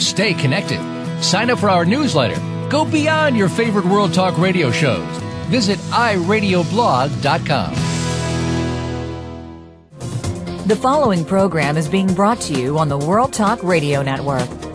stay connected. Sign up for our newsletter. Go beyond your favorite World Talk radio shows. Visit iradioblog.com. The following program is being brought to you on the World Talk Radio Network.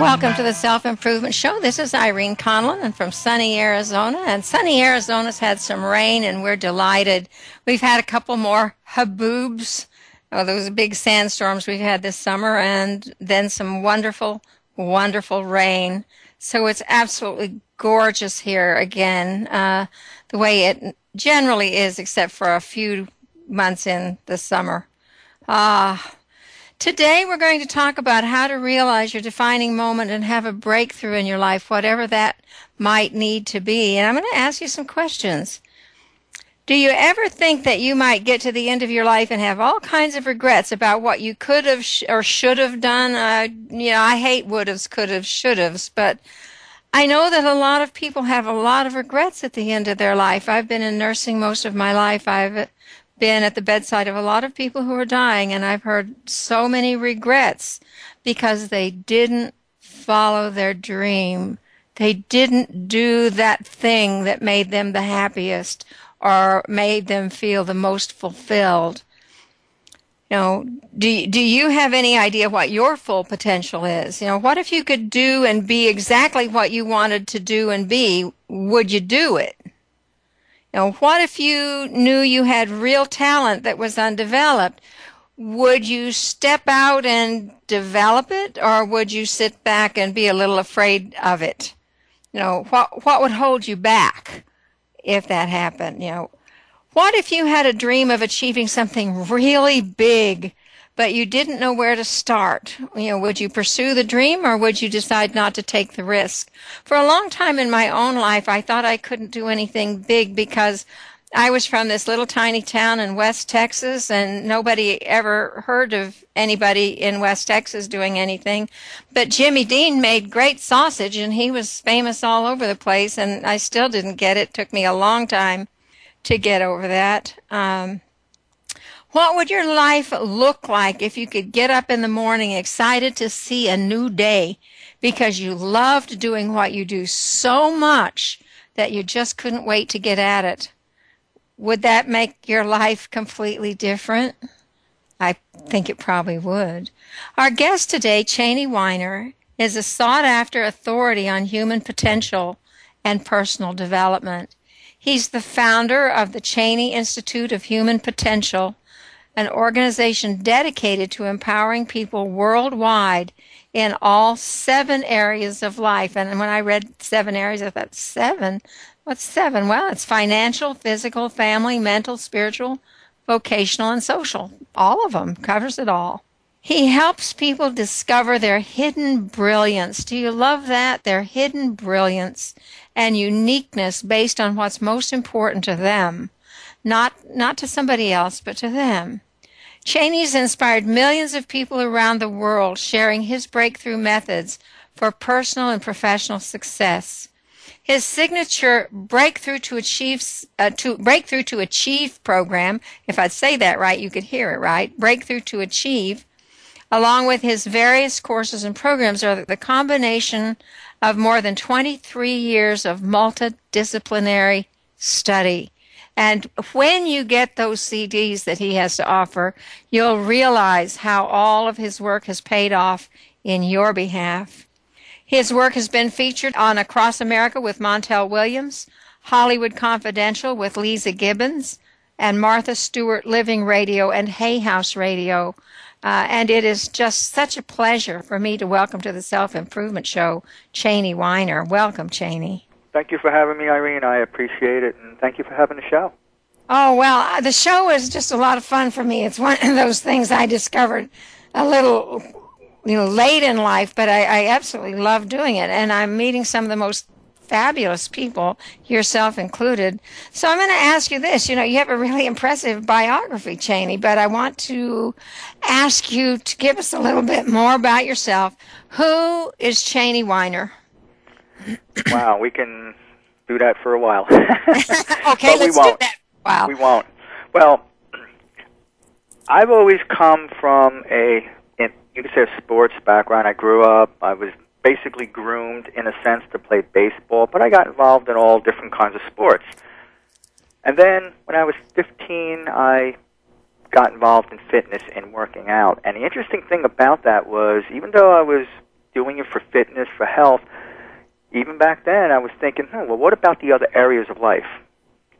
Welcome to the Self Improvement Show. This is Irene Conlon and from sunny Arizona. And sunny Arizona's had some rain and we're delighted. We've had a couple more haboobs, oh, those big sandstorms we've had this summer, and then some wonderful, wonderful rain. So it's absolutely gorgeous here again, uh, the way it generally is, except for a few months in the summer. Ah. Uh, Today, we're going to talk about how to realize your defining moment and have a breakthrough in your life, whatever that might need to be. And I'm going to ask you some questions. Do you ever think that you might get to the end of your life and have all kinds of regrets about what you could have sh- or should have done? Uh, you know, I hate would haves, could have, should haves, but I know that a lot of people have a lot of regrets at the end of their life. I've been in nursing most of my life. I've been at the bedside of a lot of people who are dying, and I've heard so many regrets because they didn't follow their dream. They didn't do that thing that made them the happiest or made them feel the most fulfilled. You know, do, do you have any idea what your full potential is? You know, what if you could do and be exactly what you wanted to do and be? Would you do it? Now, what if you knew you had real talent that was undeveloped? Would you step out and develop it, or would you sit back and be a little afraid of it? You know, what what would hold you back if that happened? You know, what if you had a dream of achieving something really big but you didn't know where to start. You know, would you pursue the dream or would you decide not to take the risk? For a long time in my own life, I thought I couldn't do anything big because I was from this little tiny town in West Texas and nobody ever heard of anybody in West Texas doing anything. But Jimmy Dean made great sausage and he was famous all over the place and I still didn't get it. it took me a long time to get over that. Um, what would your life look like if you could get up in the morning excited to see a new day because you loved doing what you do so much that you just couldn't wait to get at it? Would that make your life completely different? I think it probably would. Our guest today, Chaney Weiner, is a sought after authority on human potential and personal development. He's the founder of the Chaney Institute of Human Potential an organization dedicated to empowering people worldwide in all seven areas of life. And when I read seven areas, I thought, seven? What's seven? Well, it's financial, physical, family, mental, spiritual, vocational, and social. All of them covers it all. He helps people discover their hidden brilliance. Do you love that? Their hidden brilliance and uniqueness based on what's most important to them not not to somebody else, but to them. Chaney's inspired millions of people around the world sharing his breakthrough methods for personal and professional success. His signature breakthrough to achieve uh, to breakthrough to achieve program, if I'd say that right, you could hear it right. Breakthrough to achieve along with his various courses and programs, are the combination of more than 23 years of multidisciplinary study. And when you get those CDs that he has to offer, you'll realize how all of his work has paid off in your behalf. His work has been featured on Across America with Montel Williams, Hollywood Confidential with Leeza Gibbons, and Martha Stewart Living Radio and Hay House Radio. Uh, and it is just such a pleasure for me to welcome to the Self Improvement Show Chaney Weiner. Welcome, Chaney. Thank you for having me, Irene. I appreciate it, and thank you for having the show. Oh, well, uh, the show is just a lot of fun for me. It's one of those things I discovered a little you know late in life, but I, I absolutely love doing it, and I'm meeting some of the most fabulous people, yourself included. So I'm going to ask you this. You know, you have a really impressive biography, Chaney, but I want to ask you to give us a little bit more about yourself. Who is Chaney Weiner? Wow, we can do that for a while. okay, let's do that. Wow. We won't. Well, I've always come from a you could say a sports background. I grew up. I was basically groomed in a sense to play baseball, but I got involved in all different kinds of sports. And then when I was 15, I got involved in fitness and working out. And the interesting thing about that was even though I was doing it for fitness, for health, even back then I was thinking, hmm, well, what about the other areas of life?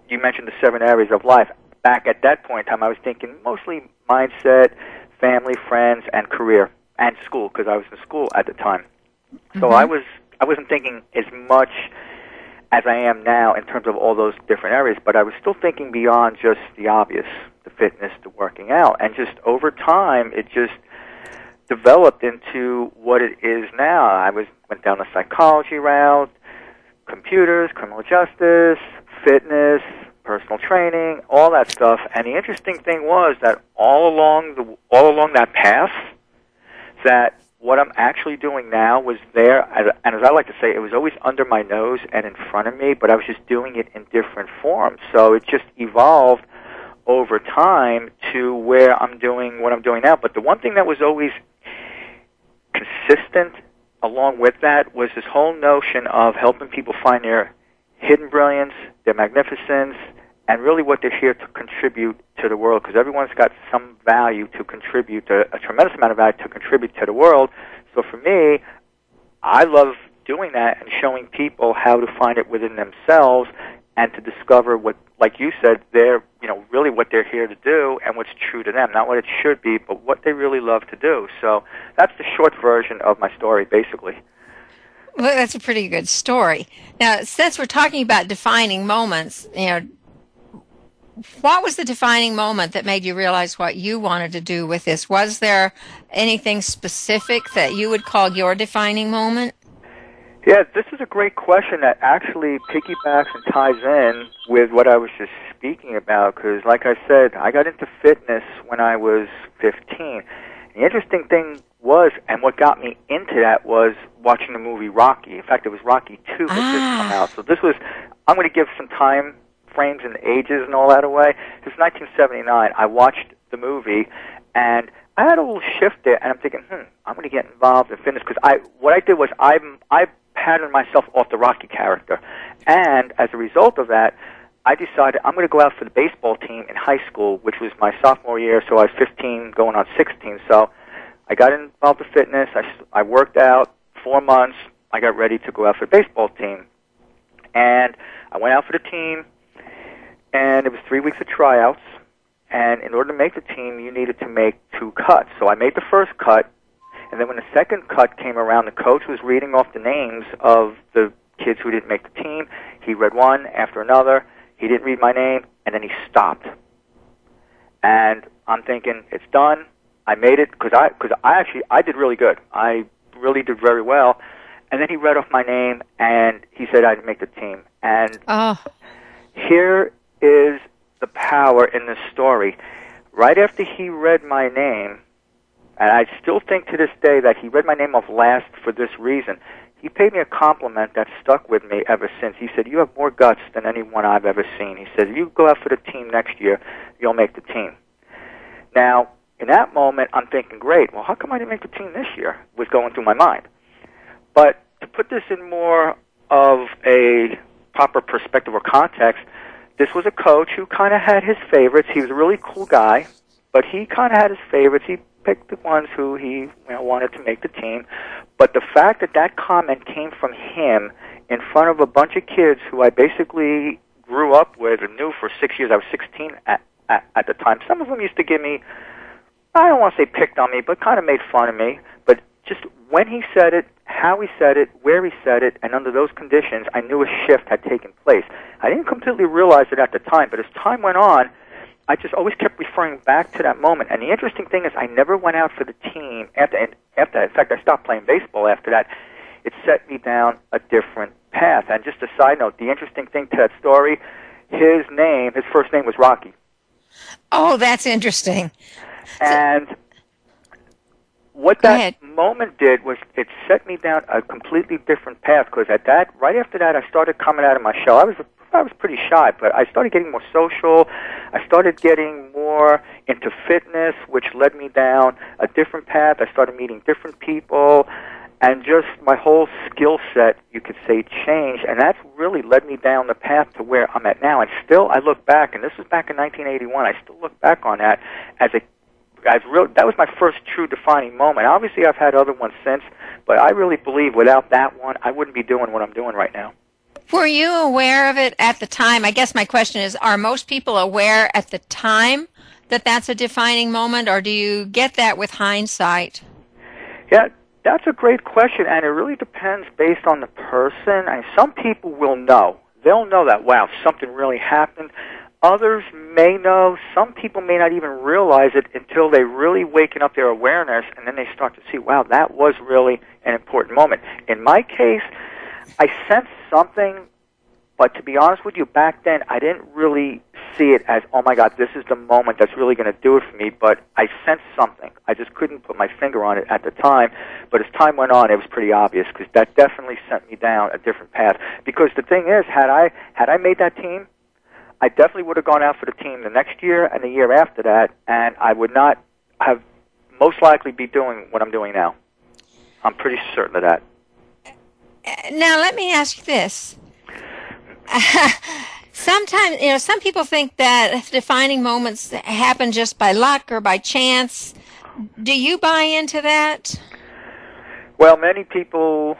You mentioned the seven areas of life. Back at that point in time, I was thinking mostly mindset, family, friends, and career, and school because I was in school at the time. So mm-hmm. I was I wasn't thinking as much as I am now in terms of all those different areas, but I was still thinking beyond just the obvious, the fitness, the working out, and just over time, it just developed into what it is now. I was went down the psychology route, computers, criminal justice, fitness, personal training, all that stuff. And the interesting thing was that all along the all along that path, that what I'm actually doing now was there, and as I like to say, it was always under my nose and in front of me, but I was just doing it in different forms. So it just evolved over time to where I'm doing what I'm doing now. But the one thing that was always consistent along with that was this whole notion of helping people find their hidden brilliance, their magnificence, and really what they're here to contribute to the world because everyone's got some value to contribute, a, a tremendous amount of value to contribute to the world. So for me, I love doing that and showing people how to find it within themselves and to discover what, like you said, they're, you know, really what they're here to do and what's true to them. Not what it should be, but what they really love to do. So that's the short version of my story, basically. Well, that's a pretty good story. Now, since we're talking about defining moments, you know, what was the defining moment that made you realize what you wanted to do with this? Was there anything specific that you would call your defining moment? Yeah, this is a great question that actually piggybacks and ties in with what I was just speaking about because, like I said, I got into fitness when I was 15. The interesting thing was, and what got me into that was watching the movie Rocky. In fact, it was Rocky 2 that ah. just come out. So this was, I'm going to give some time frames and ages and all that away. It was 1979. I watched the movie, and I had a little shift there, and I'm thinking, hmm, I'm going to get involved in fitness because I what I did was I I patterned myself off the Rocky character, and as a result of that. I decided I'm going to go out for the baseball team in high school, which was my sophomore year, so I was 15 going on 16. So I got involved in fitness. I, I worked out four months. I got ready to go out for the baseball team. And I went out for the team and it was three weeks of tryouts. And in order to make the team, you needed to make two cuts. So I made the first cut, and then when the second cut came around, the coach was reading off the names of the kids who didn't make the team. He read one after another. He didn't read my name, and then he stopped. And I'm thinking, it's done. I made it because I because I actually I did really good. I really did very well. And then he read off my name, and he said I didn't make the team. And oh. here is the power in this story. Right after he read my name, and I still think to this day that he read my name off last for this reason. He paid me a compliment that stuck with me ever since. He said, You have more guts than anyone I've ever seen. He said, You go out for the team next year, you'll make the team. Now, in that moment, I'm thinking, great. Well, how come I didn't make the team this year? Was going through my mind. But to put this in more of a proper perspective or context, this was a coach who kind of had his favorites. He was a really cool guy, but he kind of had his favorites. He picked the ones who he you know, wanted to make the team. But the fact that that comment came from him in front of a bunch of kids who I basically grew up with and knew for six years. I was 16 at, at, at the time. Some of them used to give me, I don't want to say picked on me, but kind of made fun of me. But just when he said it, how he said it, where he said it, and under those conditions, I knew a shift had taken place. I didn't completely realize it at the time, but as time went on, I just always kept referring back to that moment. And the interesting thing is, I never went out for the team after. After, in fact, I stopped playing baseball after that. It set me down a different path. And just a side note, the interesting thing to that story, his name, his first name was Rocky. Oh, that's interesting. And what that ahead. moment did was it set me down a completely different path because at that right after that I started coming out of my shell. I was I was pretty shy, but I started getting more social. I started getting more into fitness, which led me down a different path. I started meeting different people, and just my whole skill set, you could say, changed. And that's really led me down the path to where I'm at now. And still, I look back, and this was back in 1981. I still look back on that as a I've real that was my first true defining moment. Obviously, I've had other ones since, but I really believe without that one, I wouldn't be doing what I'm doing right now. Were you aware of it at the time? I guess my question is are most people aware at the time that that's a defining moment, or do you get that with hindsight? Yeah, that's a great question, and it really depends based on the person. And some people will know; they'll know that wow, something really happened. Others may know. Some people may not even realize it until they really waken up their awareness, and then they start to see, wow, that was really an important moment. In my case, I sensed something, but to be honest with you, back then I didn't really see it as, oh my God, this is the moment that's really going to do it for me. But I sensed something. I just couldn't put my finger on it at the time. But as time went on, it was pretty obvious because that definitely sent me down a different path. Because the thing is, had I had I made that team, I definitely would have gone out for the team the next year and the year after that, and I would not have most likely be doing what I'm doing now. I'm pretty certain of that. Now, let me ask you this. Sometimes, you know, some people think that defining moments happen just by luck or by chance. Do you buy into that? Well, many people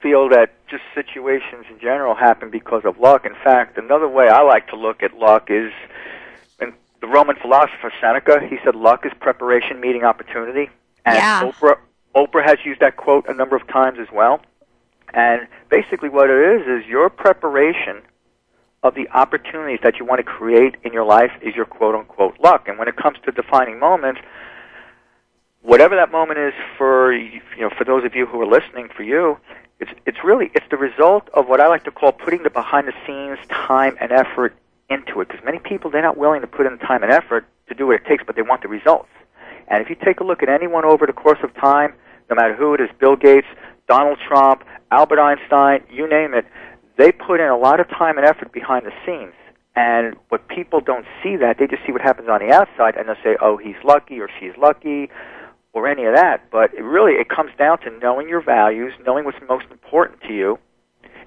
feel that just situations in general happen because of luck. In fact, another way I like to look at luck is in the Roman philosopher Seneca, he said luck is preparation meeting opportunity. And Yeah. Oprah Oprah has used that quote a number of times as well. And basically what it is is your preparation of the opportunities that you want to create in your life is your quote unquote luck. And when it comes to defining moments, whatever that moment is for you know for those of you who are listening for you it's it's really it's the result of what I like to call putting the behind the scenes time and effort into it because many people they're not willing to put in the time and effort to do what it takes but they want the results and if you take a look at anyone over the course of time no matter who it is Bill Gates Donald Trump Albert Einstein you name it they put in a lot of time and effort behind the scenes. And what people don't see that they just see what happens on the outside and they'll say oh he's lucky or she's lucky or any of that, but it really it comes down to knowing your values, knowing what's most important to you,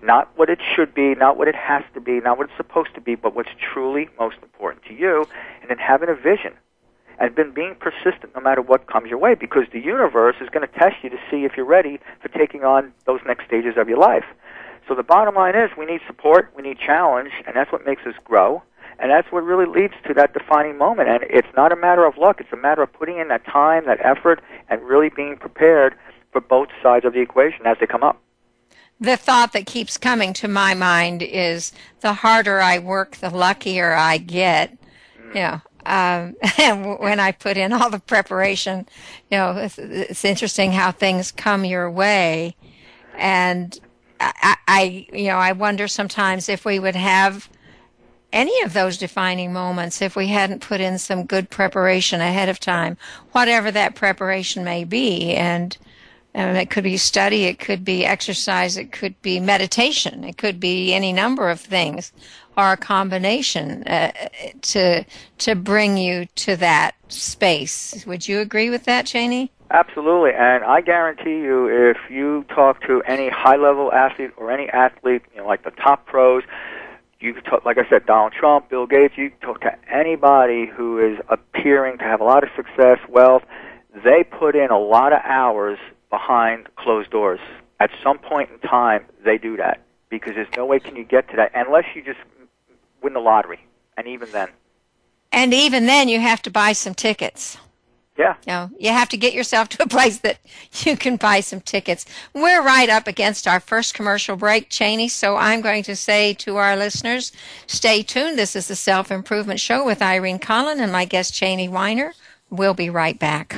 not what it should be, not what it has to be, not what it's supposed to be, but what's truly most important to you, and then having a vision and been being persistent no matter what comes your way because the universe is going to test you to see if you're ready for taking on those next stages of your life. So the bottom line is we need support, we need challenge, and that's what makes us grow. And that's what really leads to that defining moment. And it's not a matter of luck, it's a matter of putting in that time, that effort, and really being prepared for both sides of the equation as they come up. The thought that keeps coming to my mind is the harder I work, the luckier I get. Mm. You know, um, and when I put in all the preparation, you know, it's, it's interesting how things come your way. And I, I, you know, I wonder sometimes if we would have any of those defining moments if we hadn't put in some good preparation ahead of time, whatever that preparation may be. And um, it could be study, it could be exercise, it could be meditation, it could be any number of things. Or a combination uh, to to bring you to that space. Would you agree with that, Chaney? Absolutely, and I guarantee you, if you talk to any high-level athlete or any athlete, you know, like the top pros, you could talk, like I said, Donald Trump, Bill Gates. You talk to anybody who is appearing to have a lot of success, wealth. They put in a lot of hours behind closed doors. At some point in time, they do that because there's no way can you get to that unless you just win the lottery, and even then. And even then, you have to buy some tickets. Yeah. You know, you have to get yourself to a place that you can buy some tickets. We're right up against our first commercial break, Chaney, so I'm going to say to our listeners, stay tuned. This is the Self Improvement Show with Irene Conlon and my guest, Chaney Weiner. We'll be right back.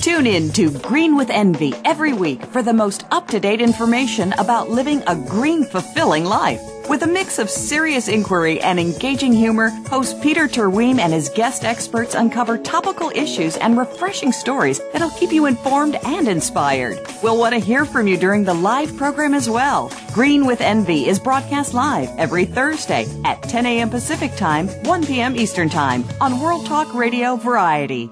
Tune in to Green with Envy every week for the most up to date information about living a green, fulfilling life. With a mix of serious inquiry and engaging humor, host Peter Terween and his guest experts uncover topical issues and refreshing stories that'll keep you informed and inspired. We'll want to hear from you during the live program as well. Green with Envy is broadcast live every Thursday at 10 a.m. Pacific Time, 1 p.m. Eastern Time on World Talk Radio Variety.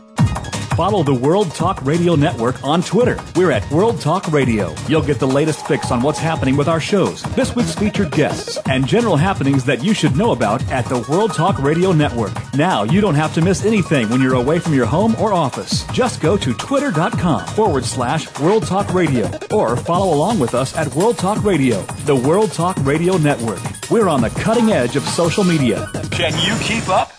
Follow the World Talk Radio Network on Twitter. We're at World Talk Radio. You'll get the latest fix on what's happening with our shows, this week's featured guests, and general happenings that you should know about at the World Talk Radio Network. Now you don't have to miss anything when you're away from your home or office. Just go to twitter.com forward slash World Talk Radio or follow along with us at World Talk Radio, the World Talk Radio Network. We're on the cutting edge of social media. Can you keep up?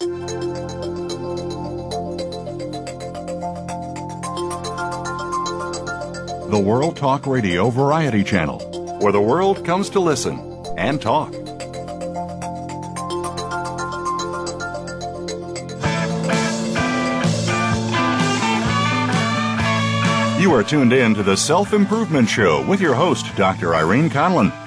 The World Talk Radio Variety Channel, where the world comes to listen and talk. You are tuned in to the Self Improvement Show with your host, Dr. Irene Conlon.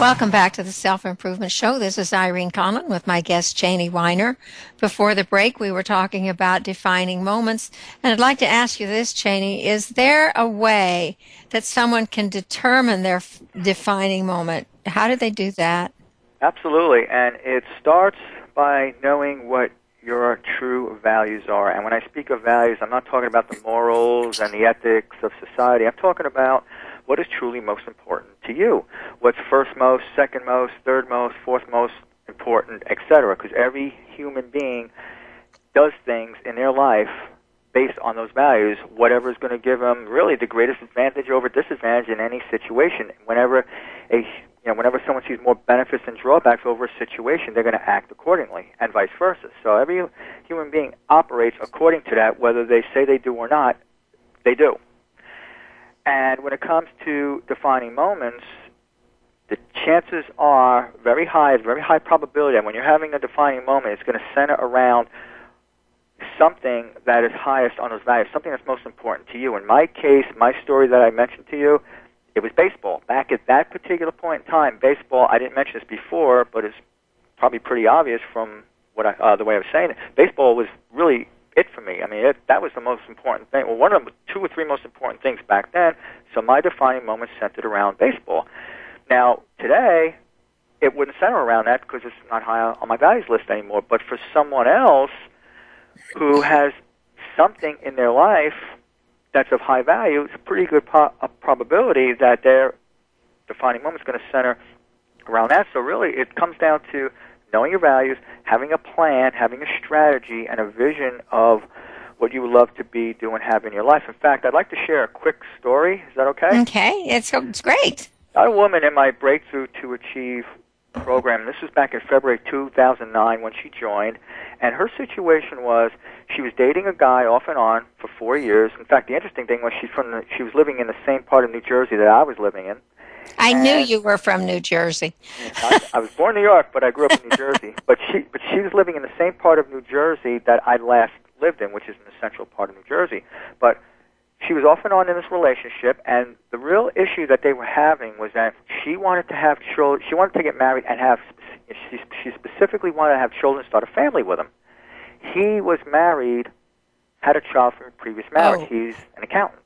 Welcome back to the Self Improvement Show. This is Irene Conlon with my guest Chaney Weiner. Before the break, we were talking about defining moments, and I'd like to ask you this, Chaney: Is there a way that someone can determine their f- defining moment? How do they do that? Absolutely, and it starts by knowing what your true values are. And when I speak of values, I'm not talking about the morals and the ethics of society. I'm talking about what is truly most important to you. What's first most, second most, third most, fourth most important, etc. Because every human being does things in their life based on those values, whatever is going to give them really the greatest advantage over disadvantage in any situation. Whenever a you know, whenever someone sees more benefits and drawbacks over a situation, they're going to act accordingly, and vice versa. So every human being operates according to that, whether they say they do or not, they do. And when it comes to defining moments, the chances are very high, very high probability that when you're having a defining moment, it's going to center around something that is highest on those values, something that's most important to you. In my case, my story that I mentioned to you, it was baseball. Back at that particular point in time, baseball, I didn't mention this before, but it's probably pretty obvious from what I, uh, the way I was saying it. Baseball was really it for me. I mean, it, that was the most important thing. Well, one of the two or three most important things back then. So my defining moment centered around baseball. Now today, it wouldn't center around that because it's not high on my values list anymore. But for someone else who has something in their life that's of high value, it's a pretty good po- a probability that their defining moment is going to center around that. So really, it comes down to knowing your values, having a plan, having a strategy, and a vision of what you would love to be, do, and have in your life. In fact, I'd like to share a quick story. Is that okay? Okay, it's, it's great. I had a woman in my breakthrough to achieve program. This was back in February 2009 when she joined, and her situation was she was dating a guy off and on for four years. In fact, the interesting thing was she's from the, she was living in the same part of New Jersey that I was living in. I knew you were from New Jersey. I, I was born in New York, but I grew up in New Jersey. But she but she was living in the same part of New Jersey that I last lived in, which is in the central part of New Jersey. But she was off and on in this relationship, and the real issue that they were having was that she wanted to have children. She wanted to get married and have. She, she specifically wanted to have children, start a family with him. He was married, had a child from a previous marriage. Oh. He's an accountant,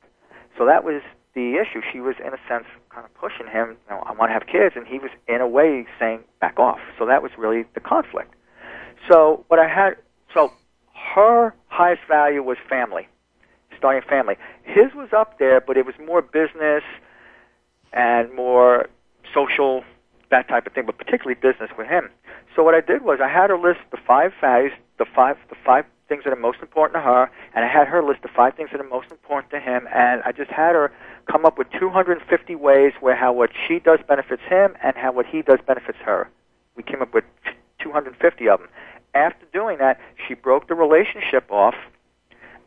so that was the issue. She was, in a sense, kind of pushing him. You know, I want to have kids, and he was, in a way, saying back off. So that was really the conflict. So what I had, so her highest value was family starting a family. His was up there, but it was more business and more social, that type of thing, but particularly business with him. So what I did was I had her list the five values, the five, the five things that are most important to her, and I had her list the five things that are most important to him, and I just had her come up with 250 ways where how what she does benefits him and how what he does benefits her. We came up with 250 of them. After doing that, she broke the relationship off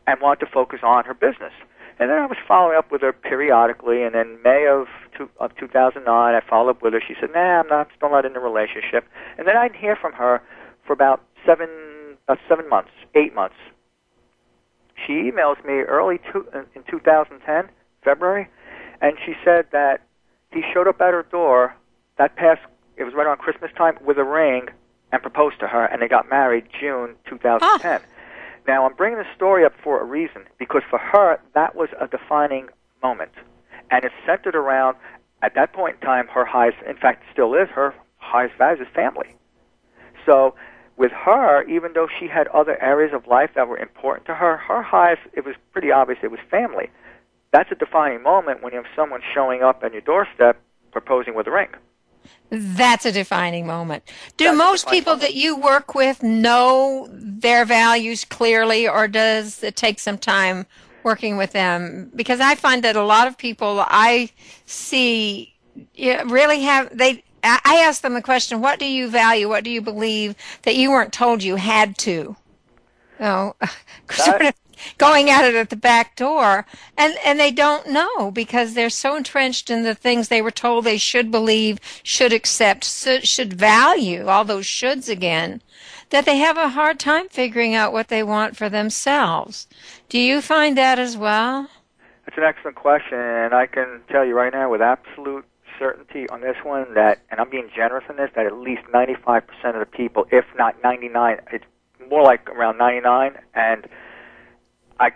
and wanted to focus on her business. And then I was following up with her periodically, and in May of, two, of 2009, I followed up with her. She said, "Nah, I'm not still not in the relationship." And then I didn't hear from her for about seven, about seven months, eight months. She emails me early two, uh, in 2010, February, and she said that he showed up at her door that past. It was right around Christmas time with a ring and proposed to her, and they got married June 2010. Ah. Now, I'm bringing this story up for a reason because for her, that was a defining moment. And it's centered around, at that point in time, her highest, in fact, still is her highest value is family. So, with her, even though she had other areas of life that were important to her, her highest, it was pretty obvious it was family. That's a defining moment when you have someone showing up on your doorstep proposing with a ring. That's a defining moment. Do That's most people that you work with know their values clearly, or does it take some time working with them? Because I find that a lot of people I see really have they. I I ask them the question, "What do you value? What do you believe that you weren't told you had to?" No, sort of going at it at the back door, and and they don't know because they're so entrenched in the things they were told they should believe, should accept, should, should value all those shoulds again, that they have a hard time figuring out what they want for themselves. Do you find that as well? That's an excellent question, and I can tell you right now with absolute certainty on this one that, and I'm being generous in this, that at least 95% of the people, if not 99, it's more like around 99, and I,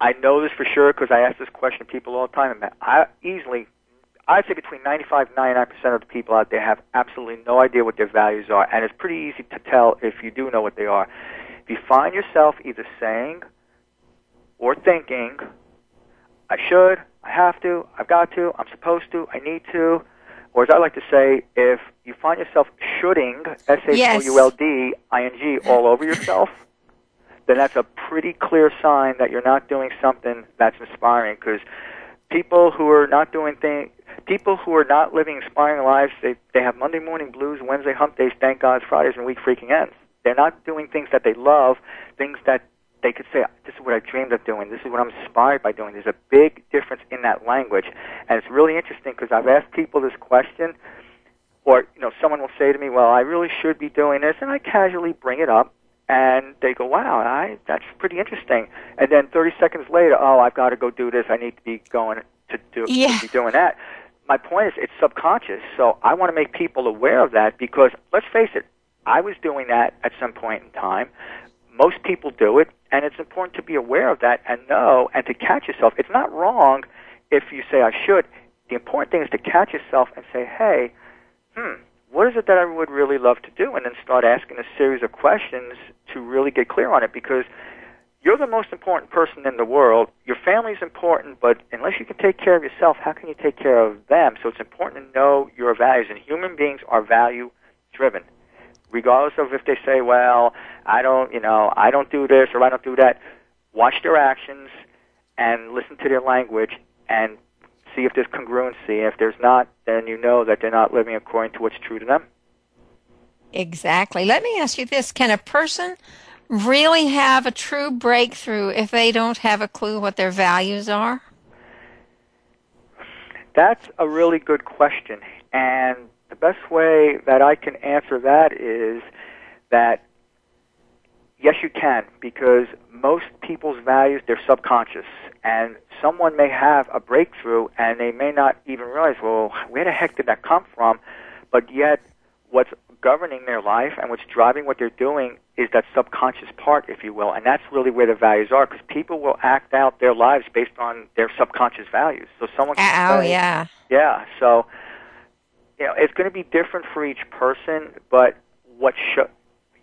I know this for sure because I ask this question to people all the time, and I easily, I'd say between 95 and 99% of the people out there have absolutely no idea what their values are, and it's pretty easy to tell if you do know what they are. If you find yourself either saying or thinking, I should, I have to, I've got to, I'm supposed to, I need to, or as I like to say, if you find yourself shoulding, S H O U L D I N G, all over yourself, then that's a pretty clear sign that you're not doing something that's inspiring. Because people who are not doing things, people who are not living inspiring lives, they they have Monday morning blues, Wednesday hump days, thank God, Fridays and week freaking ends. They're not doing things that they love, things that they could say, this is what I dreamed of doing. This is what I'm inspired by doing. There's a big difference in that language, and it's really interesting because I've asked people this question, or you know, someone will say to me, "Well, I really should be doing this," and I casually bring it up, and they go, "Wow, I, that's pretty interesting." And then 30 seconds later, "Oh, I've got to go do this. I need to be going to do Yeah. to be doing that." My point is, it's subconscious, so I want to make people aware of that because let's face it, I was doing that at some point in time. Most people do it, and it's important to be aware of that and know and to catch yourself. It's not wrong if you say I should. The important thing is to catch yourself and say, "Hey, hmm, what is it that I would really love to do?" And then start asking a series of questions to really get clear on it because you're the most important person in the world. Your family's important, but unless you can take care of yourself, how can you take care of them? So it's important to know your values. And human beings are value driven. Regardless of if they say, well, I don't, you know, I don't do this or I don't do that. Watch their actions and listen to their language and see if there's congruency. If there's not, then you know that they're not living according to what's true to them. Exactly. Let me ask you this Can a person really have a true breakthrough if they don't have a clue what their values are? That's a really good question. And the best way that I can answer that is that yes, you can, because most people's values, they're subconscious. And someone may have a breakthrough and they may not even realize, well, where the heck did that come from? But yet, what's governing their life and what's driving what they're doing is that subconscious part, if you will. And that's really where the values are because people will act out their lives based on their subconscious values. So someone can Oh, say, yeah. yeah. So, you know, it's going to be different for each person, but what sh-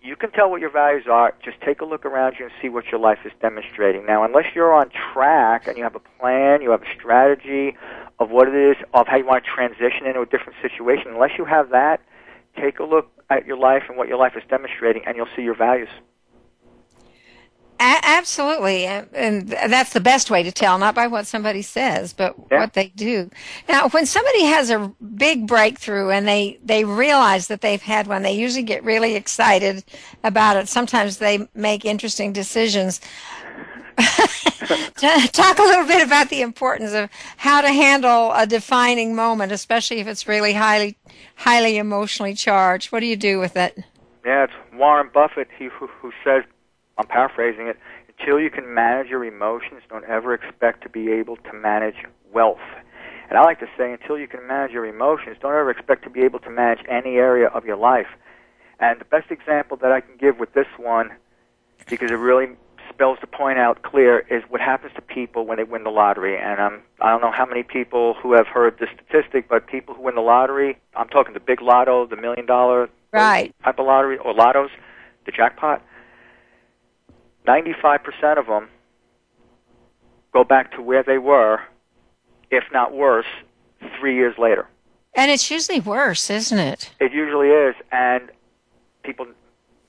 you can tell what your values are. Just take a look around you and see what your life is demonstrating. Now, unless you're on track and you have a plan, you have a strategy of what it is, of how you want to transition into a different situation, unless you have that, take a look at your life and what your life is demonstrating, and you'll see your values. A- absolutely, and and that's the best way to tell, not by what somebody says, but Yeah. what they do. Now, when somebody has a big breakthrough and they they realize that they've had one, they usually get really excited about it. Sometimes they make interesting decisions. Talk a little bit about the importance of how to handle a defining moment, especially if it's really highly highly emotionally charged. What do you do with it? Yeah, it's Warren Buffett he, who, who says, I'm paraphrasing it, until you can manage your emotions, don't ever expect to be able to manage wealth. And I like to say, until you can manage your emotions, don't ever expect to be able to manage any area of your life. And the best example that I can give with this one, because it really spells the point out clear, is what happens to people when they win the lottery. And um, I don't know how many people who have heard this statistic, but people who win the lottery, I'm talking the big lotto, the million dollar Right. type of lottery or lottos, the jackpot, 95% of them go back to where they were, if not worse, three years later. And it's usually worse, isn't it? It usually is, and people,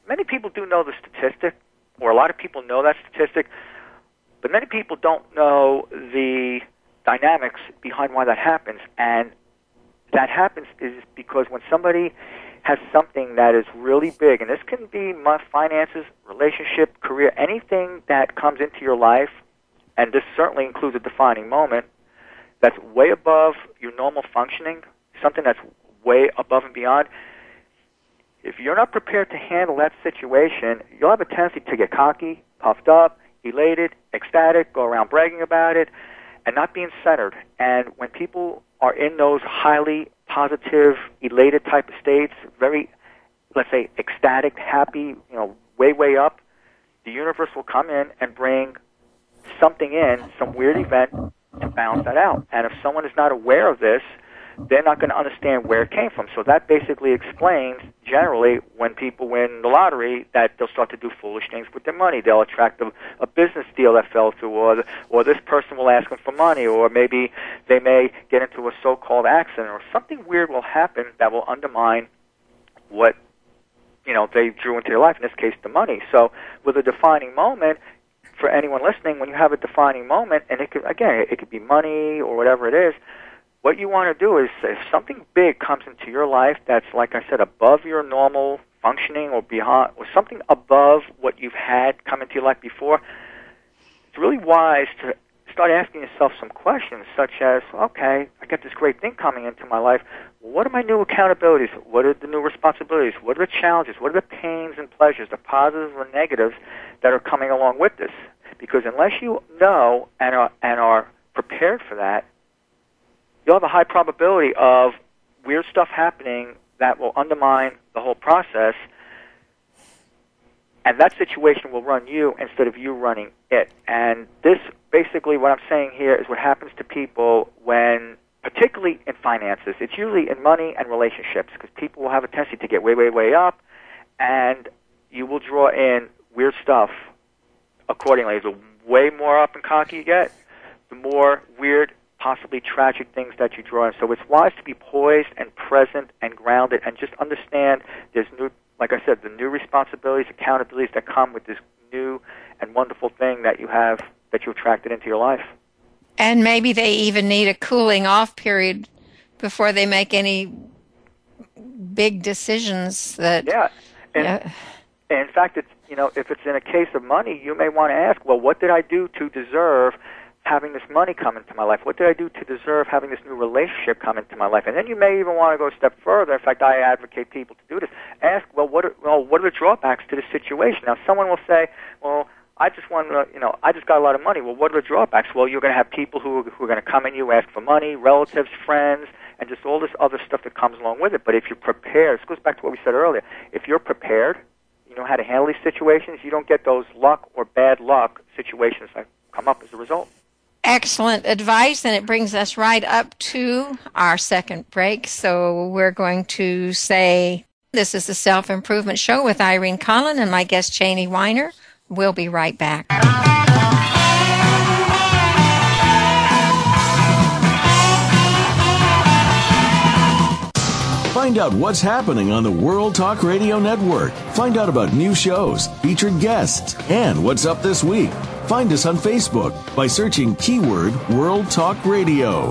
many people do know the statistic, or a lot of people know that statistic, but many people don't know the dynamics behind why that happens. And that happens is because when somebody has something that is really big, and this can be my finances, relationship, career, anything that comes into your life, and this certainly includes a defining moment that's way above your normal functioning, something that's way above and beyond. If you're not prepared to handle that situation, you'll have a tendency to get cocky, puffed up, elated, ecstatic, go around bragging about it, and not being centered. And when people are in those highly positive, elated type of states, very, let's say, ecstatic, happy, you know, way, way up, the universe will come in and bring something in, some weird event to balance that out. And if someone is not aware of this, they're not going to understand where it came from. So that basically explains generally when people win the lottery that they'll start to do foolish things with their money. They'll attract a, a business deal that fell through, or or this person will ask them for money, or maybe they may get into a so-called accident, or something weird will happen that will undermine what you know they drew into their life. In this case, the money. So with a defining moment, for anyone listening, when you have a defining moment, and it could again, it could be money or whatever it is. What you want to do is, if something big comes into your life that's, like I said, above your normal functioning or beyond, or something above what you've had come into your life before, it's really wise to start asking yourself some questions, such as, okay, I got this great thing coming into my life. What are my new accountabilities? What are the new responsibilities? What are the challenges? What are the pains and pleasures, the positives and negatives that are coming along with this? Because unless you know and are, and are prepared for that, you'll have a high probability of weird stuff happening that will undermine the whole process. And that situation will run you instead of you running it. And this, basically, what I'm saying here is what happens to people when, particularly in finances, it's usually in money and relationships, because people will have a tendency to get way, way, way up, and you will draw in weird stuff accordingly. The way more up and cocky you get, the more weird, possibly tragic things that you draw in. So it's wise to be poised and present and grounded and just understand there's new, like I said, the new responsibilities, accountabilities that come with this new and wonderful thing that you have, that you attracted into your life. And maybe they even need a cooling off period before they make any big decisions that. Yeah. And, Yeah. and in fact, it's you know, if it's in a case of money, you may want to ask, well, what did I do to deserve having this money come into my life? What did I do to deserve having this new relationship come into my life? And then you may even want to go a step further. In fact, I advocate people to do this. Ask, well, what are, well, what are the drawbacks to the situation? Now, someone will say, well, I just want to, you know, I just got a lot of money. Well, what are the drawbacks? Well, you're going to have people who, who are going to come in you, ask for money, relatives, friends, and just all this other stuff that comes along with it. But if you're prepared, this goes back to what we said earlier. If you're prepared, you know how to handle these situations, you don't get those luck or bad luck situations that come up as a result. Excellent advice, and it brings us right up to our second break. So we're going to say this is the Self Improvement Show with Irene Conlon and my guest Chaney Weiner. We'll be right back. Find out what's happening on the World Talk Radio Network. Find out about new shows, featured guests, and what's up this week. Find us on Facebook by searching keyword World Talk Radio.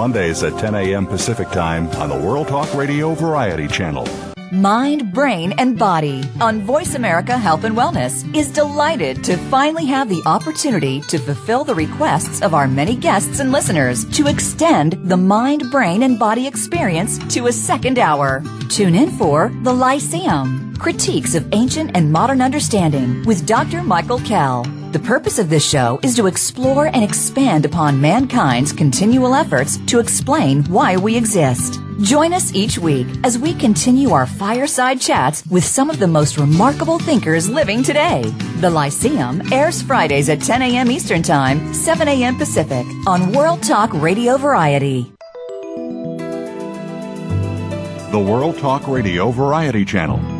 Mondays at 10 a.m. Pacific Time on the World Talk Radio Variety Channel. Mind, Brain, and Body on Voice America Health and Wellness is delighted to finally have the opportunity to fulfill the requests of our many guests and listeners to extend the mind, brain, and body experience to a second hour. Tune in for The Lyceum Critiques of Ancient and Modern Understanding with Dr. Michael Kell. The purpose of this show is to explore and expand upon mankind's continual efforts to explain why we exist. Join us each week as we continue our fireside chats with some of the most remarkable thinkers living today. The Lyceum airs Fridays at 10 a.m. Eastern Time, 7 a.m. Pacific on World Talk Radio Variety. The World Talk Radio Variety Channel.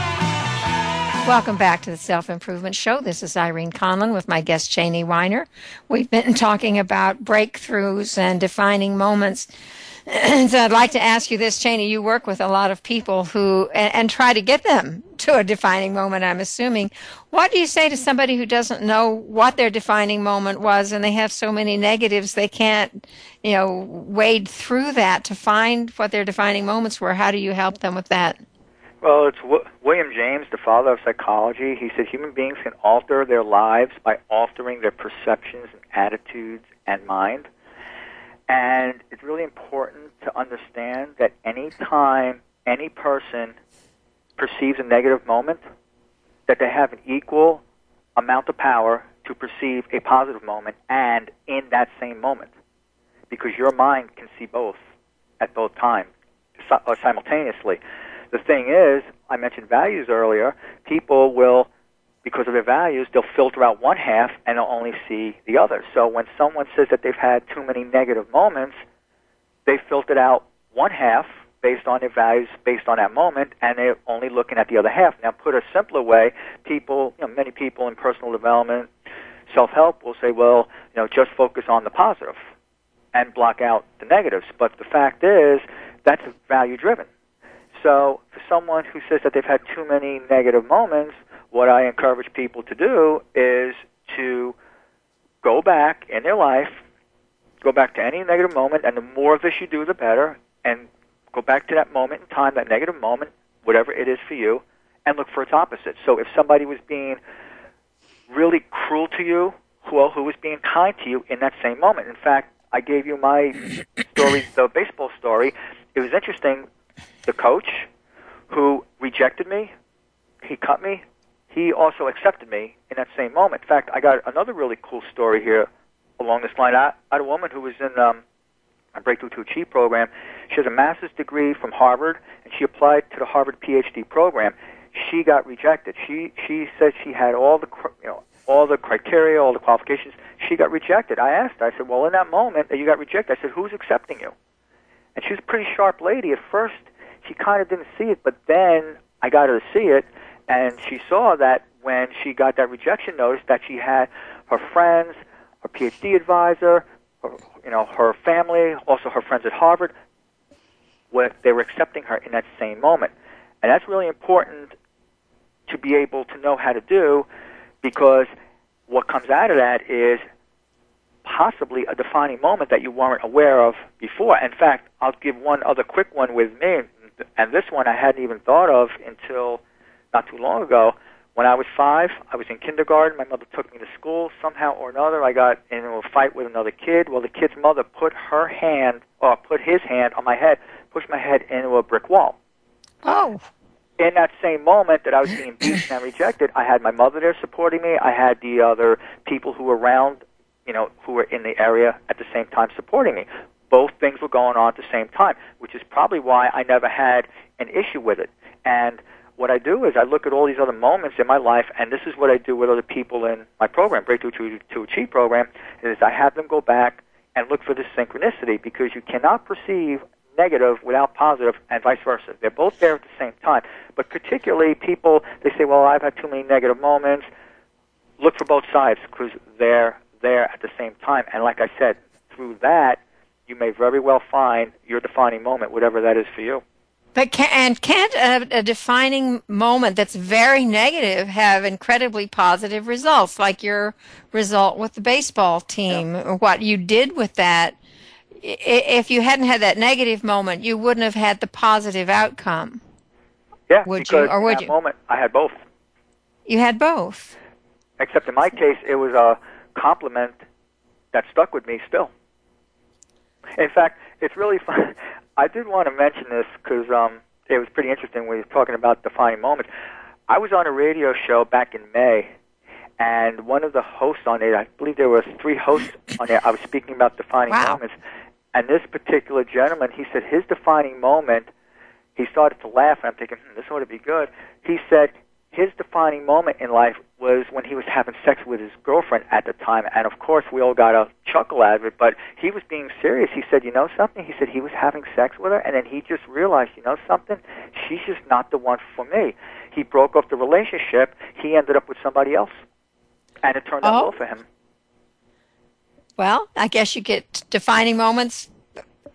Welcome back to the Self Improvement Show. This is Irene Conlon with my guest Chaney Weiner. We've been talking about breakthroughs and defining moments. And so I'd like to ask you this, Chaney. You work with a lot of people who and, and try to get them to a defining moment. I'm assuming. What do you say to somebody who doesn't know what their defining moment was, and they have so many negatives they can't, you know, wade through that to find what their defining moments were? How do you help them with that? Well, it's w- William James, the father of psychology. He said human beings can alter their lives by altering their perceptions and attitudes and mind. And it's really important to understand that any time any person perceives a negative moment, that they have an equal amount of power to perceive a positive moment and in that same moment. Because your mind can see both at both times or uh, simultaneously. The thing is, I mentioned values earlier. People will, because of their values, they'll filter out one half and they'll only see the other. So when someone says that they've had too many negative moments, they filtered out one half based on their values, based on that moment, and they're only looking at the other half. Now, put a simpler way, people, you know, many people in personal development, self-help will say, well, you know, just focus on the positive and block out the negatives. But the fact is, that's value-driven. So for someone who says that they've had too many negative moments, what I encourage people to do is to go back in their life, go back to any negative moment, and the more of this you do, the better, and go back to that moment in time, that negative moment, whatever it is for you, and look for its opposite. So if somebody was being really cruel to you, who, who was being kind to you in that same moment. In fact, I gave you my story, the baseball story. It was interesting the coach who rejected me, he cut me, he also accepted me in that same moment. In fact, I got another really cool story here along this line. I, I had a woman who was in um, a Breakthrough to Achieve program. She has a master's degree from Harvard, and she applied to the Harvard PhD program. She got rejected. She she said she had all the you know all the criteria, all the qualifications. She got rejected. I asked her. I said, "Well, in that moment that you got rejected, I said, who's accepting you?" And she was a pretty sharp lady. At first, she kind of didn't see it, but then I got her to see it, and she saw that when she got that rejection notice, that she had her friends, her PhD advisor, her, you know, her family, also her friends at Harvard, what they were accepting her in that same moment, and that's really important to be able to know how to do, because what comes out of that is possibly a defining moment that you weren't aware of before. In fact, I'll give one other quick one with me, and this one I hadn't even thought of until not too long ago. When I was five, I was in kindergarten. My mother took me to school. Somehow or another, I got into a fight with another kid. Well, the kid's mother put her hand, or put his hand on my head, pushed my head into a brick wall. Oh. In that same moment that I was being beaten and rejected, I had my mother there supporting me. I had the other people who were around, you know, who were in the area at the same time supporting me. Both things were going on at the same time, which is probably why I never had an issue with it. And what I do is I look at all these other moments in my life, and this is what I do with other people in my program, Breakthrough to, to Achieve program, is I have them go back and look for this synchronicity because you cannot perceive negative without positive and vice versa. They're both there at the same time. But particularly people, they say, well, I've had too many negative moments. Look for both sides because they're there at the same time. And like I said, through that, you may very well find your defining moment, whatever that is for you. But can, and can't a, a, defining moment that's very negative have incredibly positive results, like your result with the baseball team, yeah. what you did with that? If you hadn't had that negative moment, you wouldn't have had the positive outcome. Yeah, would because you, or would in that you? moment, I had both. You had both. Except in my case, it was a compliment that stuck with me still. In fact, it's really fun. I did want to mention this because um, it was pretty interesting when he was talking about defining moments. I was on a radio show back in May, and one of the hosts on it, I believe there were three hosts on it. I was speaking about defining wow. moments, and this particular gentleman, he said his defining moment. He started to laugh, and I'm thinking, hmm, this ought to be good. He said his defining moment in life was when he was having sex with his girlfriend at the time. And of course, we all got a chuckle out of it, but he was being serious. He said, You know something? He said he was having sex with her, and then he just realized, You know something? She's just not the one for me. He broke off the relationship. He ended up with somebody else. And it turned out Oh. well for him. Well, I guess you get defining moments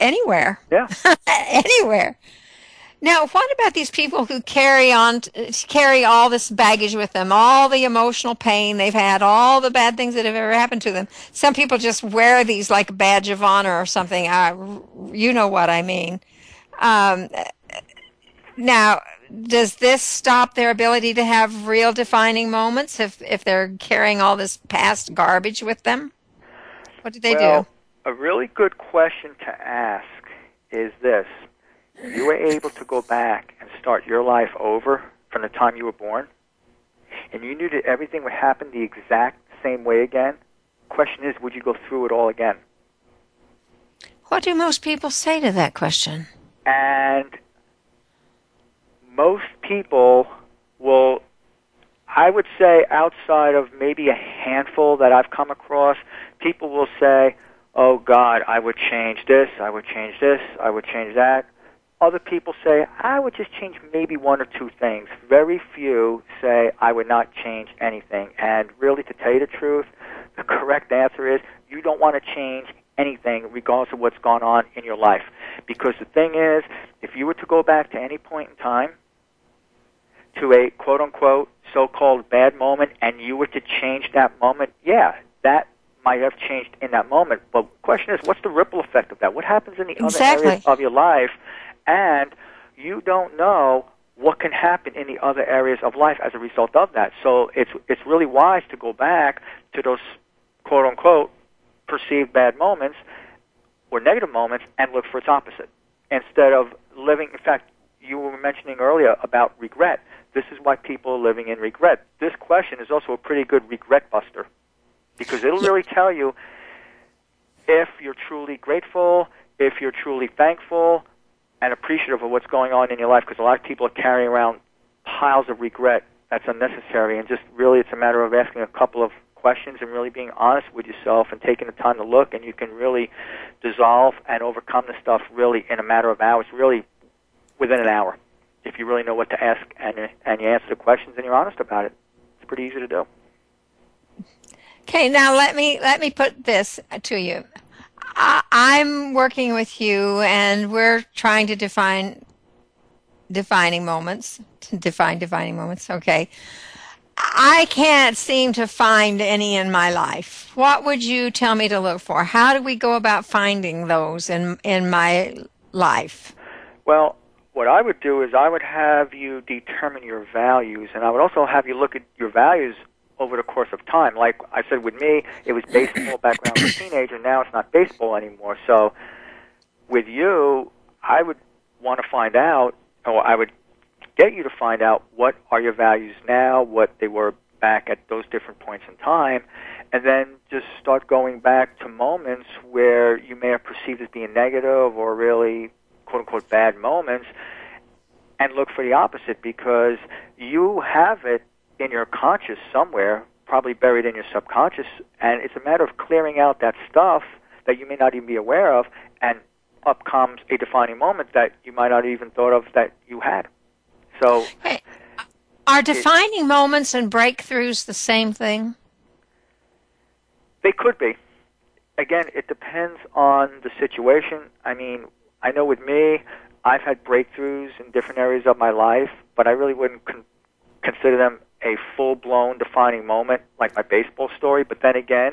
anywhere. Yeah. anywhere. Now, what about these people who carry on, carry all this baggage with them, all the emotional pain they've had, all the bad things that have ever happened to them? Some people just wear these like a badge of honor or something. Uh, you know what I mean. Um, now, does this stop their ability to have real defining moments if if they're carrying all this past garbage with them? What do they well, do? a really good question to ask is this. You were able to go back and start your life over from the time you were born, and you knew that everything would happen the exact same way again. Question is, would you go through it all again? What do most people say to that question? And most people will, I would say, outside of maybe a handful that I've come across, people will say, oh God, I would change this, I would change this, I would change that. Other people say, I would just change maybe one or two things. Very few say, I would not change anything. And really, to tell you the truth, the correct answer is you don't want to change anything regardless of what's gone on in your life. Because the thing is, if you were to go back to any point in time to a quote unquote so called bad moment and you were to change that moment, yeah, that might have changed in that moment. But the question is, what's the ripple effect of that? What happens in the Exactly. other areas of your life? And you don't know what can happen in the other areas of life as a result of that. So it's it's really wise to go back to those quote unquote perceived bad moments or negative moments and look for its opposite instead of living. In fact, you were mentioning earlier about regret. This is why people are living in regret. This question is also a pretty good regret buster because it'll really tell you if you're truly grateful, if you're truly thankful and appreciative of what's going on in your life because a lot of people are carrying around piles of regret that's unnecessary. And just really it's a matter of asking a couple of questions and really being honest with yourself and taking the time to look. And you can really dissolve and overcome the stuff really in a matter of hours really within an hour if you really know what to ask and and you answer the questions and you're honest about it. It's pretty easy to do. Okay now let me let me put this to you Uh, i'm working with you and we're trying to define defining moments To define defining moments okay I can't seem to find any in my life. What would you tell me to look for? How do we go about finding those in in my life? Well, what I would do is I would have you determine your values, and I would also have you look at your values over the course of time. Like I said, with me, it was baseball back when I was a teenager. Now it's not baseball anymore. So, with you, I would want to find out, or I would get you to find out what are your values now, what they were back at those different points in time, and then just start going back to moments where you may have perceived as being negative or really quote unquote bad moments and look for the opposite because you have it in your conscious somewhere, probably buried in your subconscious, and it's a matter of clearing out that stuff that you may not even be aware of, and up comes a defining moment that you might not even thought of that you had. So, hey, are defining it, moments and breakthroughs the same thing? They could be. Again, it depends on the situation. I mean, I know with me, I've had breakthroughs in different areas of my life, but I really wouldn't con- consider them a full-blown defining moment like my baseball story. But then again,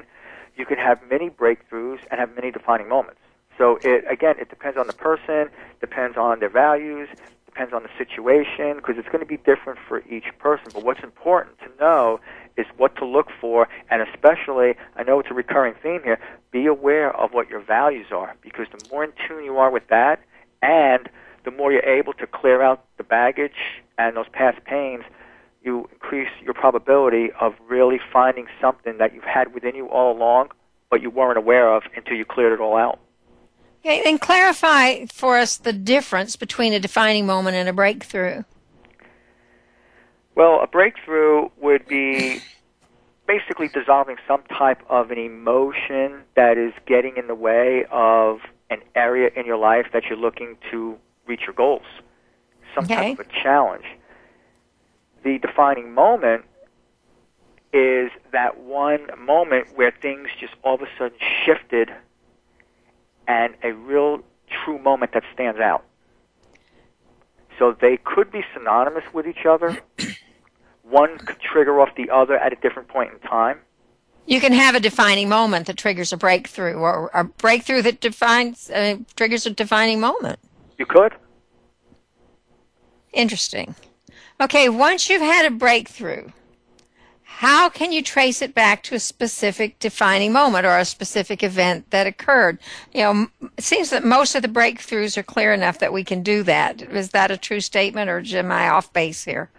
you can have many breakthroughs and have many defining moments. So it again, it depends on the person, depends on their values, depends on the situation because it's going to be different for each person. But what's important to know is what to look for, and especially, I know it's a recurring theme here, be aware of what your values are because the more in tune you are with that, and the more you're able to clear out the baggage and those past pains, you increase your probability of really finding something that you've had within you all along, but you weren't aware of until you cleared it all out. Okay, and clarify for us the difference between a defining moment and a breakthrough. Well, a breakthrough would be basically dissolving some type of an emotion that is getting in the way of an area in your life that you're looking to reach your goals. Some okay. type of a challenge. The defining moment is that one moment where things just all of a sudden shifted and a real true moment that stands out. So they could be synonymous with each other. One could trigger off the other at a different point in time. You can have a defining moment that triggers a breakthrough, or a breakthrough that defines uh, triggers a defining moment. You could. Interesting. Okay, once you've had a breakthrough, how can you trace it back to a specific defining moment or a specific event that occurred? You know, it seems that most of the breakthroughs are clear enough that we can do that. Is that a true statement, or am I off base here?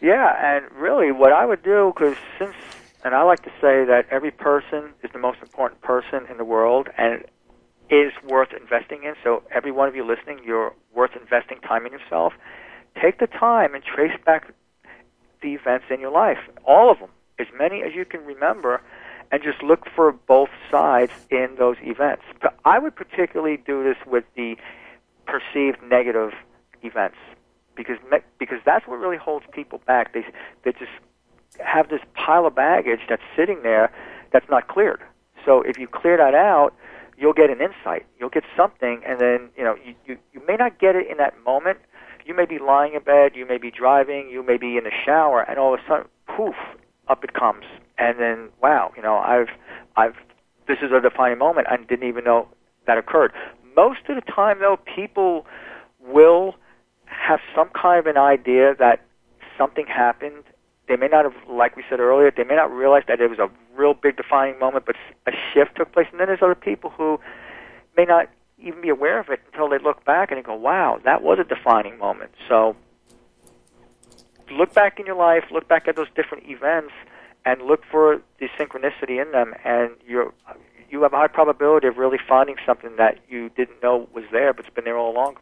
Yeah, and really, what I would do, because since, and I like to say that every person is the most important person in the world, and is worth investing in. So every one of you listening, you're worth investing time in yourself. Take the time and trace back the events in your life, all of them as many as you can remember, and just look for both sides in those events. But I would particularly do this with the perceived negative events because because that's what really holds people back. They they just have this pile of baggage that's sitting there that's not cleared. So if you clear that out, you'll get an insight. You'll get something, and then you know you you, you may not get it in that moment. You may be lying in bed, you may be driving, you may be in the shower, and all of a sudden, poof, up it comes, and then wow, you know, I've I've this is a defining moment. I didn't even know that occurred. Most of the time, though, people will have some kind of an idea that something happened. They may not have, like we said earlier, they may not realize that it was a real big defining moment, but a shift took place. And then there's other people who may not even be aware of it until they look back and they go, "Wow, that was a defining moment." So look back in your life, look back at those different events, and look for the synchronicity in them, and you're you have a high probability of really finding something that you didn't know was there, but it's been there all along.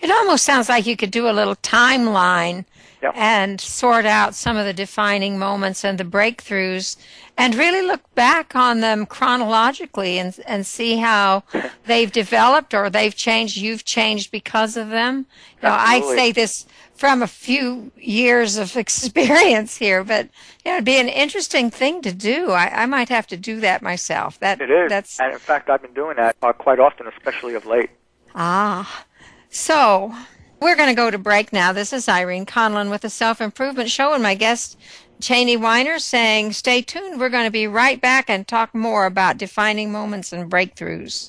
It almost sounds like you could do a little timeline Yep. and sort out some of the defining moments and the breakthroughs and really look back on them chronologically and, and see how they've developed or they've changed, you've changed because of them. You know, I say this from a few years of experience here, but you know, it'd be an interesting thing to do. I, I might have to do that myself. That It is, that's and in fact, I've been doing that uh, quite often, especially of late. Ah. So, we're going to go to break now. This is Irene Conlon with the Self Improvement Show, and my guest, Chaney Weiner, saying, Stay tuned. We're going to be right back and talk more about defining moments and breakthroughs.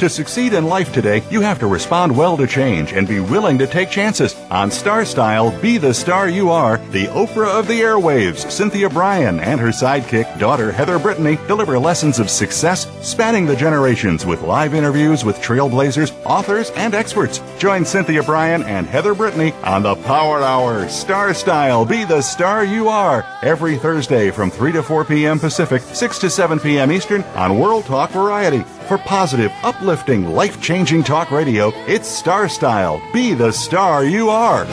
To succeed in life today, you have to respond well to change and be willing to take chances. On Star Style, Be the Star You Are, the Oprah of the airwaves, Cynthia Brian, and her sidekick, daughter Heather Brittany, deliver lessons of success spanning the generations with live interviews with trailblazers, authors, and experts. Join Cynthia Brian and Heather Brittany on the Power Hour, Star Style, Be the Star You Are, every Thursday from 3 to 4 p.m. Pacific, 6 to 7 p.m. Eastern on World Talk Variety. For positive, uplifting, life changing talk radio, it's Star Style. Be the star you are.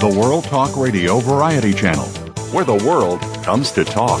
The World Talk Radio Variety Channel, where the world comes to talk.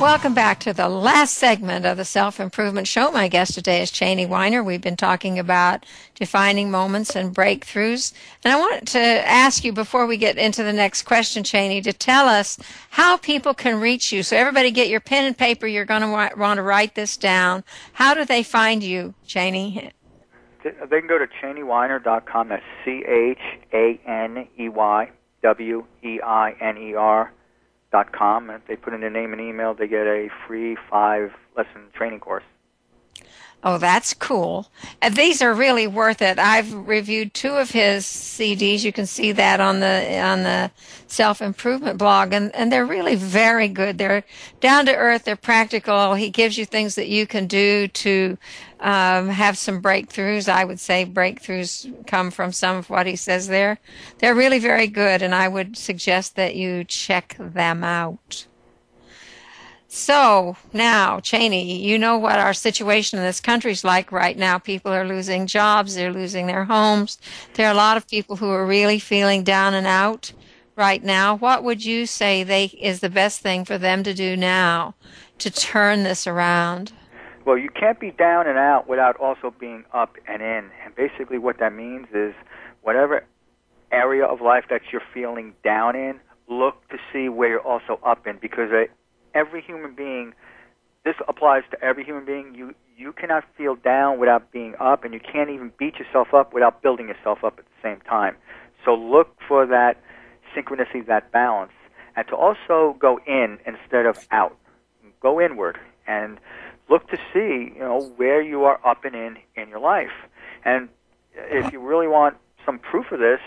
Welcome back to the last segment of the Self Improvement Show. My guest today is Chaney Weiner. We've been talking about defining moments and breakthroughs. And I want to ask you before we get into the next question, Chaney, to tell us how people can reach you. So, everybody get your pen and paper. You're going to want to write this down. How do they find you, Chaney? They can go to ChaneyWeiner.com. That's C H A N E Y W E I N E R dot com. And if they put in their name and email, they get a free five lesson training course. Oh, that's cool. And these are really worth it. I've reviewed two of his CDs. You can see that on the on the self improvement blog, and and they're really very good. They're down to earth. They're practical. He gives you things that you can do to um, have some breakthroughs. I would say breakthroughs come from some of what he says there. They're really very good, and I would suggest that you check them out. So now, Chaney, you know what our situation in this country is like right now. People are losing jobs, they're losing their homes. There are a lot of people who are really feeling down and out right now. What would you say they is the best thing for them to do now to turn this around? Well, you can't be down and out without also being up and in. And basically, what that means is whatever area of life that you're feeling down in, look to see where you're also up in. Because uh, every human being this applies to every human being. You you cannot feel down without being up and you can't even beat yourself up without building yourself up at the same time. So look for that synchronicity that balance. And to also go in instead of out. Go inward. And look to see you know where you are up and in in your life and if you really want some proof of this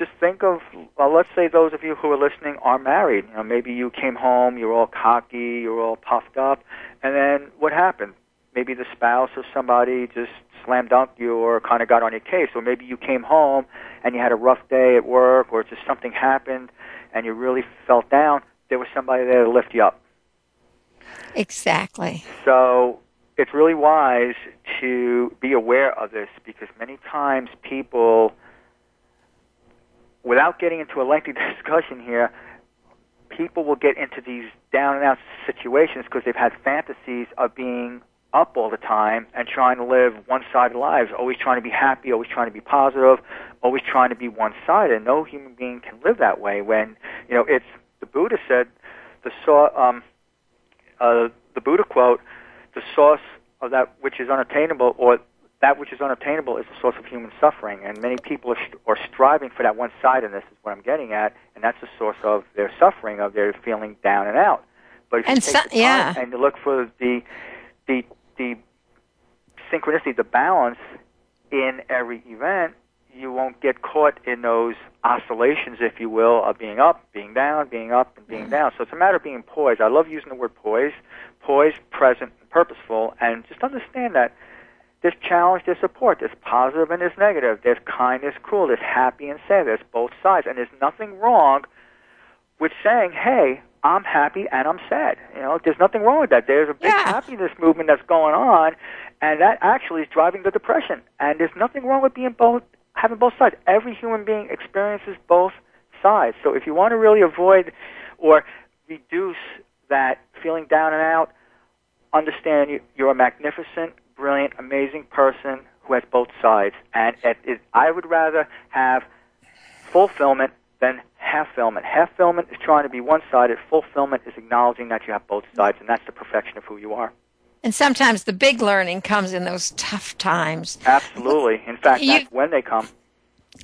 just think of, well, let's say those of you who are listening are married. You know, maybe you came home, you're all cocky, you're all puffed up, and then what happened? Maybe the spouse or somebody just slam dunked you or kind of got on your case, or maybe you came home and you had a rough day at work, or just something happened and you really felt down. There was somebody there to lift you up. Exactly. So it's really wise to be aware of this because many times people, without getting into a lengthy discussion here, people will get into these down and out situations because they've had fantasies of being up all the time and trying to live one-sided lives, always trying to be happy, always trying to be positive, always trying to be one-sided. No human being can live that way. When you know, it's the Buddha said, the saw, um, uh, the Buddha quote, the source of that which is unattainable, or that which is unattainable, is the source of human suffering. And many people are, st- are striving for that one side, and this Is what I'm getting at, and that's the source of their suffering, of their feeling down and out. But if and you take so, the time yeah. and you look for the the the synchronicity, the balance in every event, you won't get caught in those oscillations, if you will, of being up, being down, being up, and being mm-hmm. down. So it's a matter of being poised. I love using the word poised, poised, present, and purposeful, and just understand that there's challenge, there's support, there's positive and there's negative, there's kind, there's cruel, there's happy and sad, there's both sides, and there's nothing wrong with saying, hey, I'm happy and I'm sad. You know, there's nothing wrong with that. There's a big Yeah. happiness movement that's going on, and that actually is driving the depression. And there's nothing wrong with being both, having both sides. Every human being experiences both sides. So if you want to really avoid or reduce that feeling down and out, understand you, you're a magnificent, brilliant, amazing person who has both sides. And I would rather have fulfillment than half fulfillment. Half fulfillment is trying to be one-sided. Fulfillment is acknowledging that you have both sides, and that's the perfection of who you are. And sometimes the big learning comes in those tough times. Absolutely. In fact, You- that's when they come.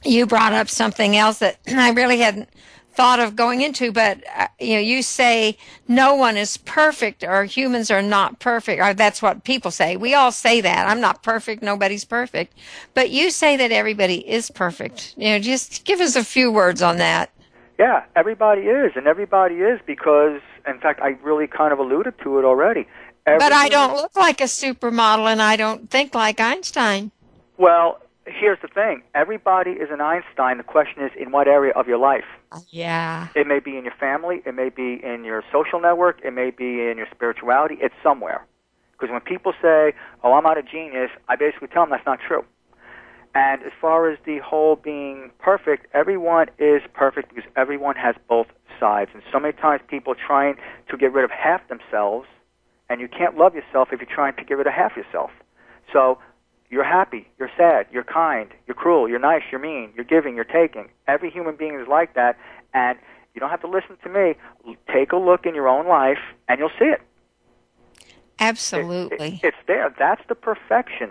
You brought up something else that I really hadn't thought of going into, but uh, you know, you say no one is perfect or humans are not perfect, or that's what people say. We all say that. I'm not perfect. Nobody's perfect. But you say that everybody is perfect. You know, just give us a few words on that. Yeah, everybody is, and everybody is because, in fact, I really kind of alluded to it already. But I don't look like a supermodel and I don't think like Einstein. Well, here's the thing. Everybody is an Einstein. The question is, in what area of your life? Yeah. It may be in your family. It may be in your social network. It may be in your spirituality. It's somewhere. Because when people say, "Oh, I'm not a genius," I basically tell them that's not true. And as far as the whole being perfect, everyone is perfect because everyone has both sides. And so many times people trying to get rid of half themselves, and you can't love yourself if you're trying to get rid of half yourself. So you're happy, you're sad, you're kind, you're cruel, you're nice, you're mean, you're giving, you're taking. Every human being is like that, and you don't have to listen to me. Take a look in your own life, and you'll see it. Absolutely. It- it's there. That's the perfection.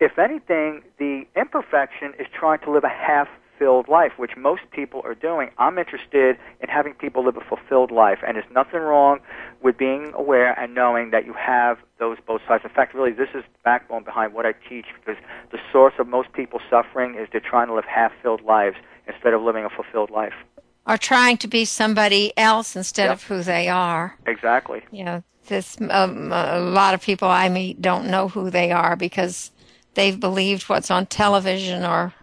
If anything, the imperfection is trying to live a half filled life, which most people are doing. I'm interested in having people live a fulfilled life, and there's nothing wrong with being aware and knowing that you have those both sides. In fact, really, this is the backbone behind what I teach because the source of most people's suffering is they're trying to live half filled lives instead of living a fulfilled life. Or trying to be somebody else instead Yep. of who they are. Exactly. You know, this um, a lot of people I meet don't know who they are because they've believed what's on television or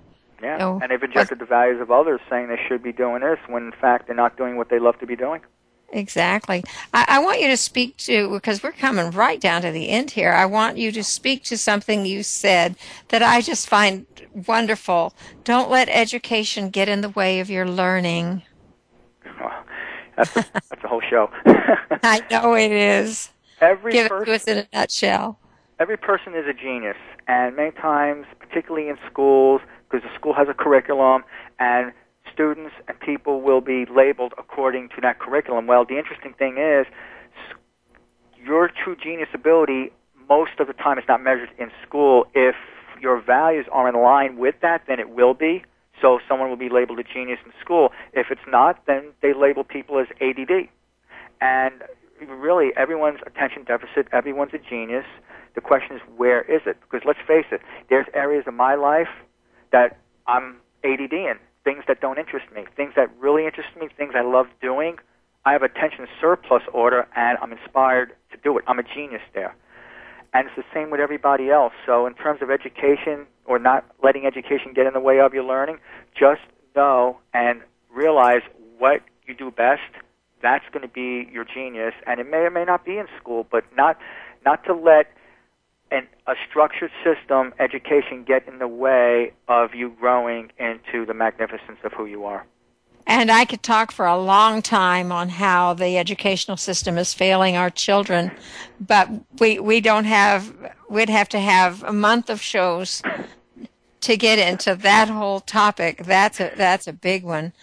Yeah. No. And they've injected the values of others saying they should be doing this when in fact they're not doing what they love to be doing. exactly. I, I want you to speak to because we're coming right down to the end here. I want you to speak to something you said that I just find wonderful. Don't let education get in the way of your learning. Well, that's a, that's a whole show. I know it is. every Give it person, to us in a nutshell. every person is a genius, and many times, particularly in schools, because the school has a curriculum, and students and people will be labeled according to that curriculum. Well, the interesting thing is, your true genius ability most of the time is not measured in school. If your values are in line with that, then it will be. So someone will be labeled a genius in school. If it's not, then they label people as ADD. And really, everyone's attention deficit, everyone's a genius. The question is, where is it? Because let's face it, there's areas of my life that I'm ADD in. things that don't interest me. Things that really interest me, things I love doing, I have attention surplus order and I'm inspired to do it. I'm a genius there. And it's the same with everybody else. So in terms of education or not letting education get in the way of your learning, just know and realize what you do best. That's going to be your genius, and it may or may not be in school, but not not to let an, a structured system education get in the way of you growing into the magnificence of who you are. And I could talk for a long time on how the educational system is failing our children, but we we don't have we'd have to have a month of shows to get into that whole topic. That's a that's a big one.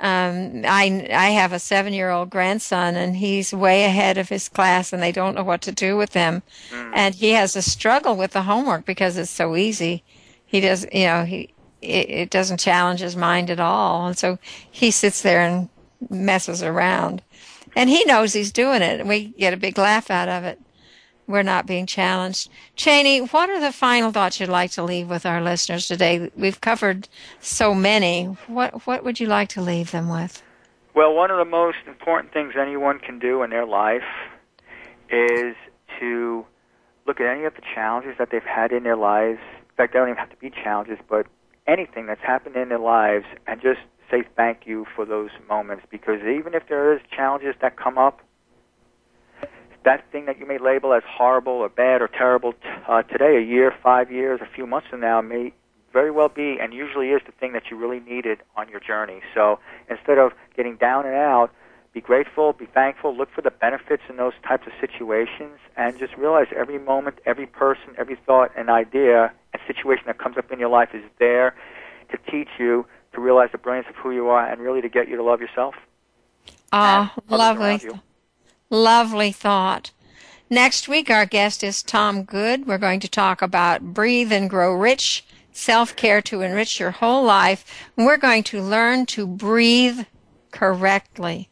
Um, I I have a seven year old grandson, and he's way ahead of his class, and they don't know what to do with him, mm. and he has a struggle with the homework because it's so easy. He does, you know, he it, it doesn't challenge his mind at all. And so he sits there and messes around. And he knows he's doing it, and we get a big laugh out of it. We're not being challenged. Chaney, what are the final thoughts you'd like to leave with our listeners today? We've covered so many. What what would you like to leave them with? Well, one of the most important things anyone can do in their life is to look at any of the challenges that they've had in their lives. In fact, they don't even have to be challenges, but anything that's happened in their lives and just say thank you for those moments because even if there is challenges that come up, that thing that you may label as horrible or bad or terrible t- uh, today, a year, five years, a few months from now, may very well be and usually is the thing that you really needed on your journey. So instead of getting down and out, be grateful, be thankful, look for the benefits in those types of situations, and just realize every moment, every person, every thought and idea and situation that comes up in your life is there to teach you to realize the brilliance of who you are and really to get you to love yourself. Ah, lovely. Lovely thought. Next week, our guest is Tom Goode. We're going to talk about Breathe and Grow Rich, self care to enrich your whole life. And we're going to learn to breathe correctly.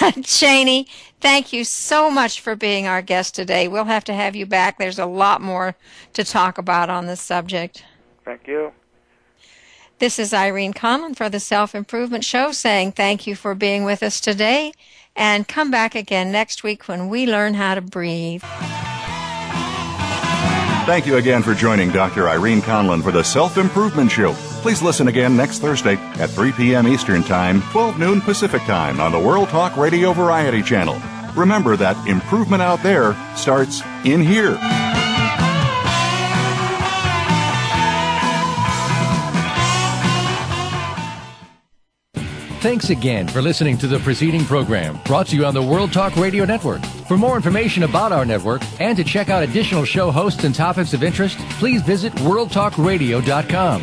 Chaney, thank you so much for being our guest today. We'll have to have you back. There's a lot more to talk about on this subject. Thank you. This is Irene Conlon for the Self Improvement Show saying thank you for being with us today and come back again next week when we learn how to breathe. Thank you again for joining Dr. Irene Conlon for the Self Improvement Show. Please listen again next Thursday at 3 p.m. Eastern Time, 12 noon Pacific Time on the World Talk Radio Variety Channel. Remember that improvement out there starts in here. Thanks again for listening to the preceding program brought to you on the World Talk Radio Network. For more information about our network and to check out additional show hosts and topics of interest, please visit worldtalkradio.com.